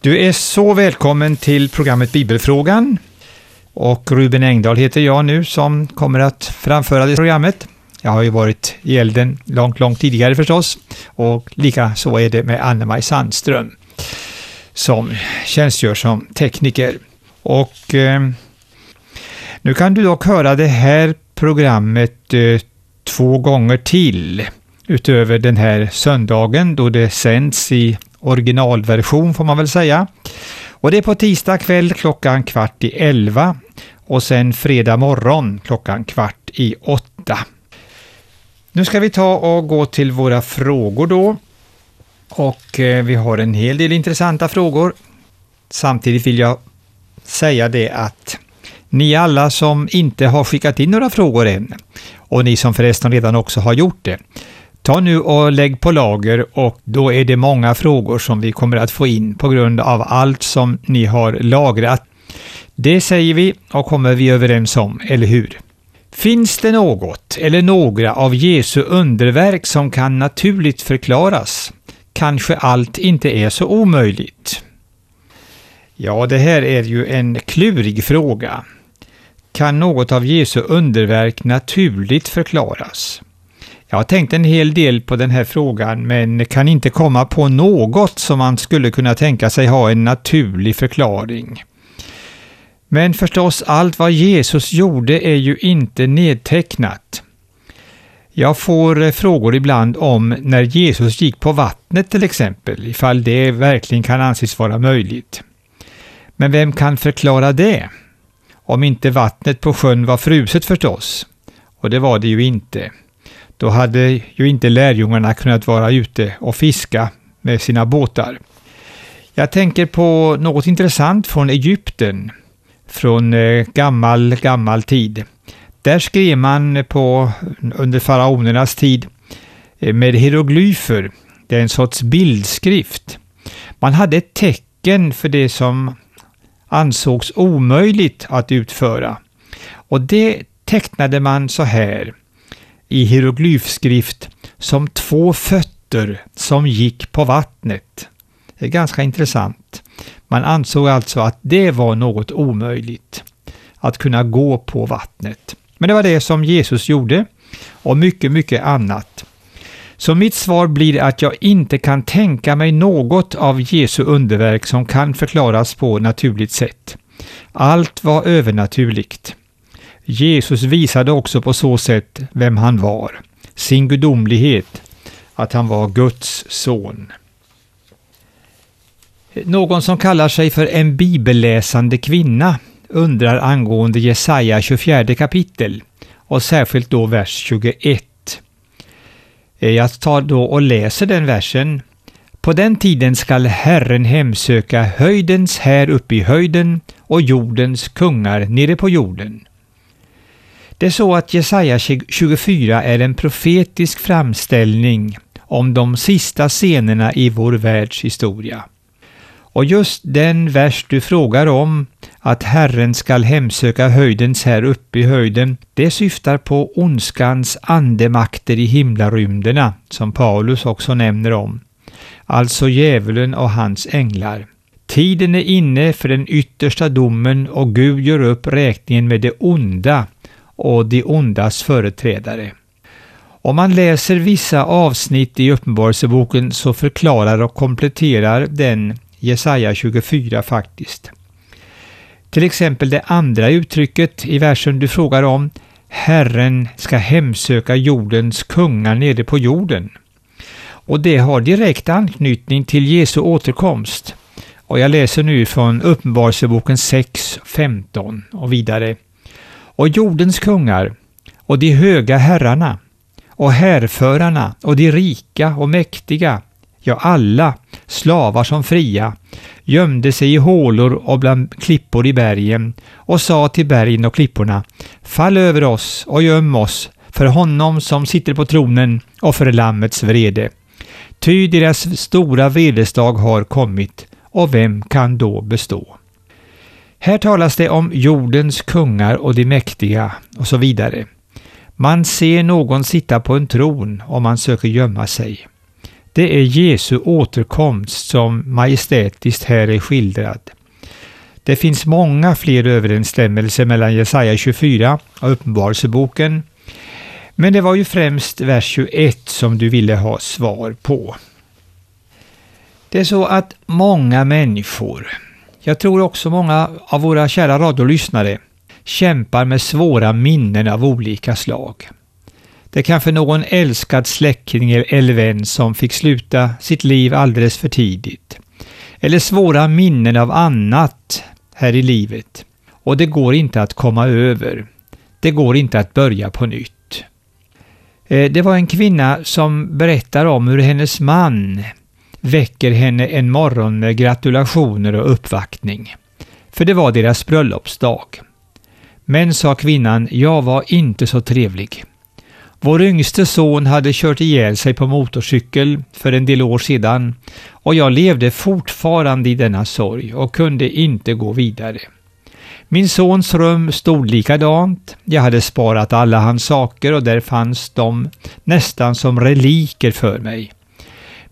Du är så välkommen till programmet Bibelfrågan. Och Ruben Engdahl heter jag nu som kommer att framföra det programmet. Jag har ju varit i elden långt, långt tidigare förstås. Och lika så är det med Anne-Maj Sandström som tjänstgör som tekniker. Och eh, nu kan du dock höra det här programmet eh, två gånger till utöver den här söndagen då det sänds i originalversion får man väl säga. Och det är på tisdag kväll klockan kvart i elva och sen fredag morgon klockan kvart i åtta. Nu ska vi ta och gå till våra frågor då. Och eh, vi har en hel del intressanta frågor. Samtidigt vill jag säga det att ni alla som inte har skickat in några frågor än, och ni som förresten redan också har gjort det, ta nu och lägg på lager och då är det många frågor som vi kommer att få in på grund av allt som ni har lagrat. Det säger vi och kommer vi överens om, eller hur? Finns det något eller några av Jesu underverk som kan naturligt förklaras? Kanske allt inte är så omöjligt? Ja, det här är ju en klurig fråga. Kan något av Jesu underverk naturligt förklaras? Jag har tänkt en hel del på den här frågan men kan inte komma på något som man skulle kunna tänka sig ha en naturlig förklaring. Men förstås, allt vad Jesus gjorde är ju inte nedtecknat. Jag får eh, frågor ibland om när Jesus gick på vattnet till exempel, ifall det verkligen kan anses vara möjligt. Men vem kan förklara det? Om inte vattnet på sjön var fruset förstås. Och det var det ju inte. Då hade ju inte lärjungarna kunnat vara ute och fiska med sina båtar. Jag tänker på något intressant från Egypten, från eh, gammal, gammal tid. Där skrev man på, under faraonernas tid eh, med hieroglyfer. Det är en sorts bildskrift. Man hade ett tecken för det som ansågs omöjligt att utföra. Och det tecknade man så här i hieroglyfskrift som två fötter som gick på vattnet. Det är ganska intressant. Man ansåg alltså att det var något omöjligt, att kunna gå på vattnet. Men det var det som Jesus gjorde och mycket, mycket annat. Så mitt svar blir att jag inte kan tänka mig något av Jesu underverk som kan förklaras på naturligt sätt. Allt var övernaturligt. Jesus visade också på så sätt vem han var, sin gudomlighet, att han var Guds son. Någon som kallar sig för en bibelläsande kvinna undrar angående Jesaja 24 kapitel och särskilt då vers 21. Eh, jag tar då och läser den versen. På den tiden skall Herren hemsöka höjdens här uppe i höjden och jordens kungar nere på jorden. Det är så att Jesaja 24 är en profetisk framställning om de sista scenerna i vår världs historia. Och just den vers du frågar om, att Herren skall hemsöka höjdens här uppe i höjden, det syftar på ondskans andemakter i himlarymderna, som Paulus också nämner om. Alltså djävulen och hans änglar. Tiden är inne för den yttersta domen och Gud gör upp räkningen med det onda och de ondas företrädare. Om man läser vissa avsnitt i Uppenbarelseboken så förklarar och kompletterar den Jesaja 24 faktiskt. Till exempel det andra uttrycket i versen du frågar om, Herren ska hemsöka jordens kungar nere på jorden. Och det har direkt anknytning till Jesu återkomst. Och jag läser nu från Uppenbarelseboken 6, 15 och vidare och jordens kungar och de höga herrarna och härförarna och de rika och mäktiga, ja alla, slavar som fria, gömde sig i hålor och bland klippor i bergen och sa till bergen och klipporna, fall över oss och göm oss för honom som sitter på tronen och för Lammets vrede. Ty deras stora vredesdag har kommit, och vem kan då bestå? Här talas det om jordens kungar och de mäktiga och så vidare. Man ser någon sitta på en tron om man söker gömma sig. det är Jesu återkomst som majestätiskt här är skildrad. Det finns många fler överensstämmelser mellan Jesaja 24 och Uppenbarelseboken, men det var ju främst vers 21 som du ville ha svar på. Det är så att många människor, jag tror också många av våra kära radiolyssnare, kämpar med svåra minnen av olika slag. Det är kanske någon älskad släkting eller vän som fick sluta sitt liv alldeles för tidigt. Eller svåra minnen av annat här i livet. Och det går inte att komma över. Det går inte att börja på nytt. Eh, det var en kvinna som berättar om hur hennes man väcker henne en morgon med gratulationer och uppvaktning. För det var deras bröllopsdag. Men, sa kvinnan, jag var inte så trevlig. Vår yngste son hade kört ihjäl sig på motorcykel för en del år sedan och jag levde fortfarande i denna sorg och kunde inte gå vidare. Min sons rum stod likadant. Jag hade sparat alla hans saker och där fanns de nästan som reliker för mig.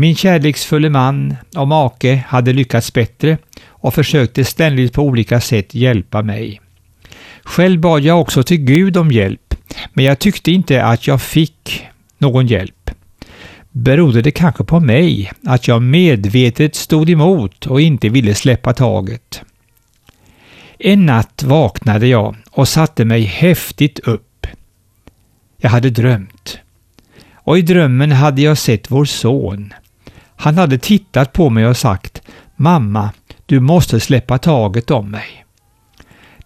Min kärleksfulle man och make hade lyckats bättre och försökte ständigt på olika sätt hjälpa mig. Själv bad jag också till Gud om hjälp, men jag tyckte inte att jag fick någon hjälp. Berodde det kanske på mig, att jag medvetet stod emot och inte ville släppa taget? En natt vaknade jag och satte mig häftigt upp. Jag hade drömt. Och i drömmen hade jag sett vår son. Han hade tittat på mig och sagt Mamma, du måste släppa taget om mig.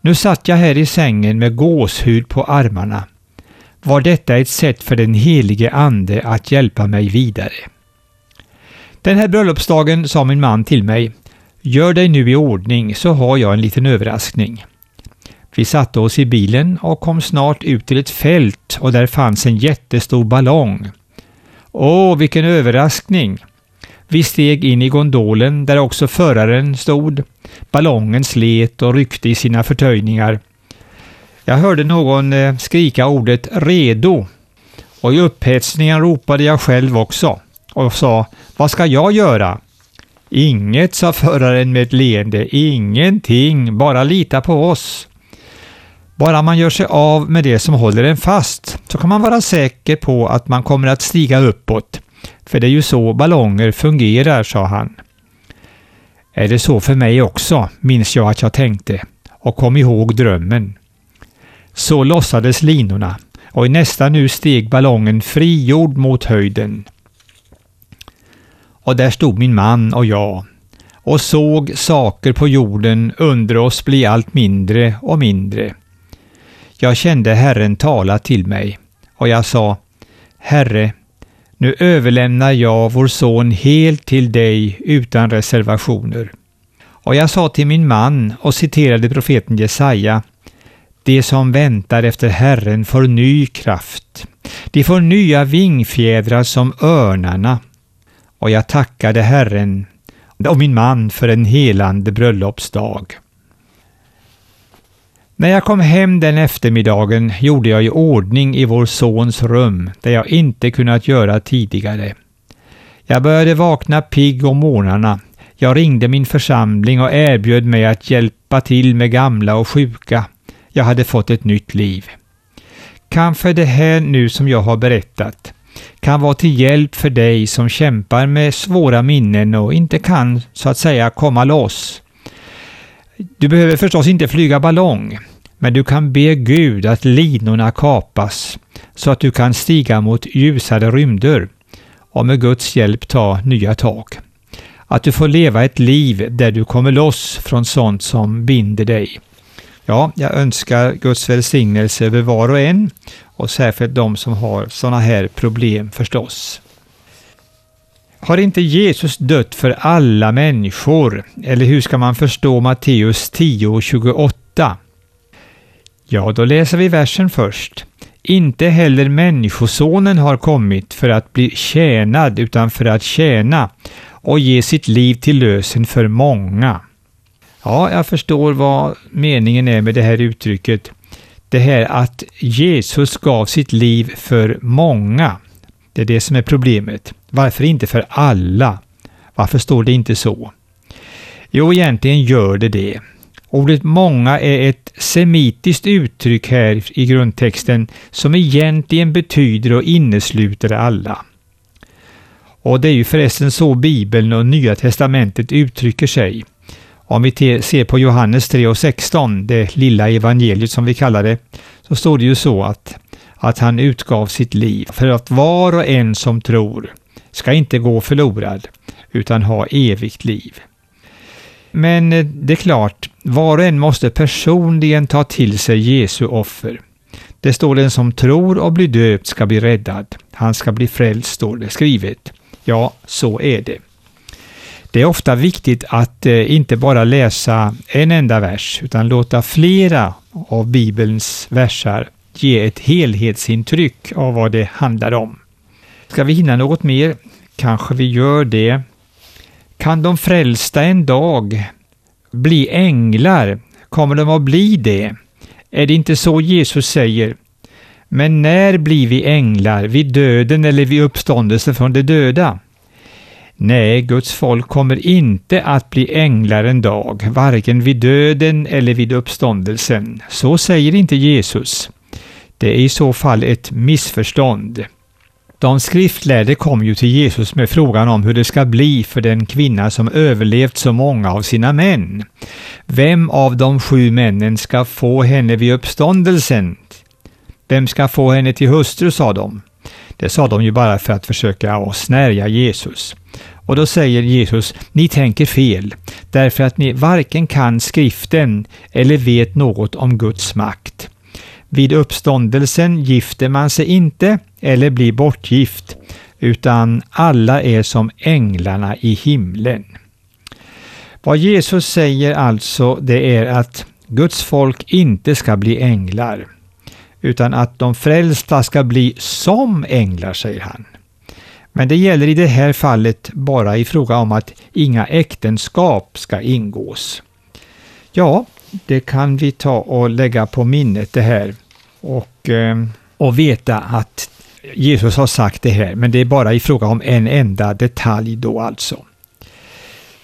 Nu satt jag här i sängen med gåshud på armarna. Var detta ett sätt för den helige Ande att hjälpa mig vidare? Den här bröllopsdagen sa min man till mig Gör dig nu i ordning så har jag en liten överraskning. Vi satte oss i bilen och kom snart ut till ett fält och där fanns en jättestor ballong. Åh, vilken överraskning! Vi steg in i gondolen där också föraren stod. Ballongen slet och ryckte i sina förtöjningar. Jag hörde någon eh, skrika ordet ”redo” och i upphetsningen ropade jag själv också och sa ”Vad ska jag göra?” Inget, sa föraren med ett leende. Ingenting, bara lita på oss. Bara man gör sig av med det som håller en fast så kan man vara säker på att man kommer att stiga uppåt. För det är ju så ballonger fungerar, sa han. Är det så för mig också, minns jag att jag tänkte och kom ihåg drömmen. Så lossades linorna och i nästa nu steg ballongen frigjord mot höjden. Och där stod min man och jag och såg saker på jorden under oss bli allt mindre och mindre. Jag kände Herren tala till mig och jag sa Herre, nu överlämnar jag vår son helt till dig utan reservationer. Och jag sa till min man och citerade profeten Jesaja De som väntar efter Herren får ny kraft. De får nya vingfjädrar som örnarna. Och jag tackade Herren och min man för en helande bröllopsdag. När jag kom hem den eftermiddagen gjorde jag i ordning i vår sons rum, där jag inte kunnat göra tidigare. Jag började vakna pigg om morgnarna. Jag ringde min församling och erbjöd mig att hjälpa till med gamla och sjuka. Jag hade fått ett nytt liv. Kanske det här nu som jag har berättat kan vara till hjälp för dig som kämpar med svåra minnen och inte kan, så att säga, komma loss. Du behöver förstås inte flyga ballong, men du kan be Gud att linorna kapas så att du kan stiga mot ljusare rymder och med Guds hjälp ta nya tag. Att du får leva ett liv där du kommer loss från sånt som binder dig. Ja, jag önskar Guds välsignelse över var och en och särskilt de som har sådana här problem förstås. Har inte Jesus dött för alla människor? Eller hur ska man förstå Matteus 10 och 28? Ja, då läser vi versen först. Inte heller Människosonen har kommit för att bli tjänad utan för att tjäna och ge sitt liv till lösen för många. Ja, jag förstår vad meningen är med det här uttrycket. Det här att Jesus gav sitt liv för många. Det är det som är problemet. Varför inte för alla? Varför står det inte så? Jo, egentligen gör det det. Ordet många är ett semitiskt uttryck här i grundtexten som egentligen betyder och innesluter alla. Och det är ju förresten så Bibeln och Nya Testamentet uttrycker sig. Om vi ser på Johannes 3 och 16, det lilla evangeliet som vi kallar det, så står det ju så att, att han utgav sitt liv för att var och en som tror ska inte gå förlorad utan ha evigt liv. Men eh, det är klart, var och en måste personligen ta till sig Jesu offer. Det står den som tror och blir döpt ska bli räddad. Han ska bli frälst, står det skrivet. Ja, så är det. Det är ofta viktigt att eh, inte bara läsa en enda vers, utan låta flera av Bibelns versar ge ett helhetsintryck av vad det handlar om. Ska vi hinna något mer? Kanske vi gör det. Kan de frälsta en dag bli änglar? Kommer de att bli det? Är det inte så Jesus säger? Men när blir vi änglar? Vid döden eller vid uppståndelse från de döda? Nej, Guds folk kommer inte att bli änglar en dag, varken vid döden eller vid uppståndelsen. Så säger inte Jesus. Det är i så fall ett missförstånd. De skriftlärde kom ju till Jesus med frågan om hur det ska bli för den kvinna som överlevt så många av sina män. Vem av de sju männen ska få henne vid uppståndelsen? Vem ska få henne till hustru, sa de. Det sa de ju bara för att försöka snärja Jesus. Och då säger Jesus, ni tänker fel, därför att ni varken kan skriften eller vet något om Guds makt. Vid uppståndelsen gifter man sig inte eller blir bortgift, utan alla är som änglarna i himlen. Vad Jesus säger alltså, det är att Guds folk inte ska bli änglar, utan att de frälsta ska bli som änglar, säger han. Men det gäller i det här fallet bara i fråga om att inga äktenskap ska ingås. Ja, det kan vi ta och lägga på minnet det här och, eh, och veta att Jesus har sagt det här, men det är bara i fråga om en enda detalj då alltså.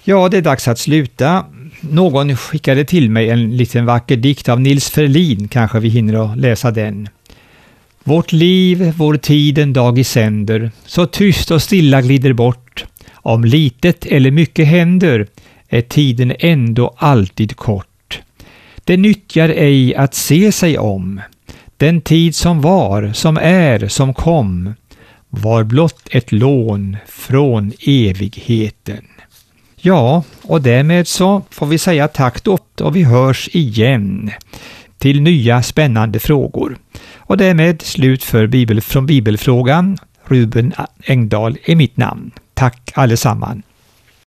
Ja, det är dags att sluta. Någon skickade till mig en liten vacker dikt av Nils Ferlin, kanske vi hinner att läsa den. Vårt liv, vår tid en dag i sänder, så tyst och stilla glider bort. Om litet eller mycket händer, är tiden ändå alltid kort. Det nyttjar ej att se sig om, den tid som var, som är, som kom, var blott ett lån från evigheten. Ja, och därmed så får vi säga tack då och vi hörs igen till nya spännande frågor. Och därmed slut för Bibel, från Bibelfrågan. Ruben Engdahl är mitt namn. Tack allesammans!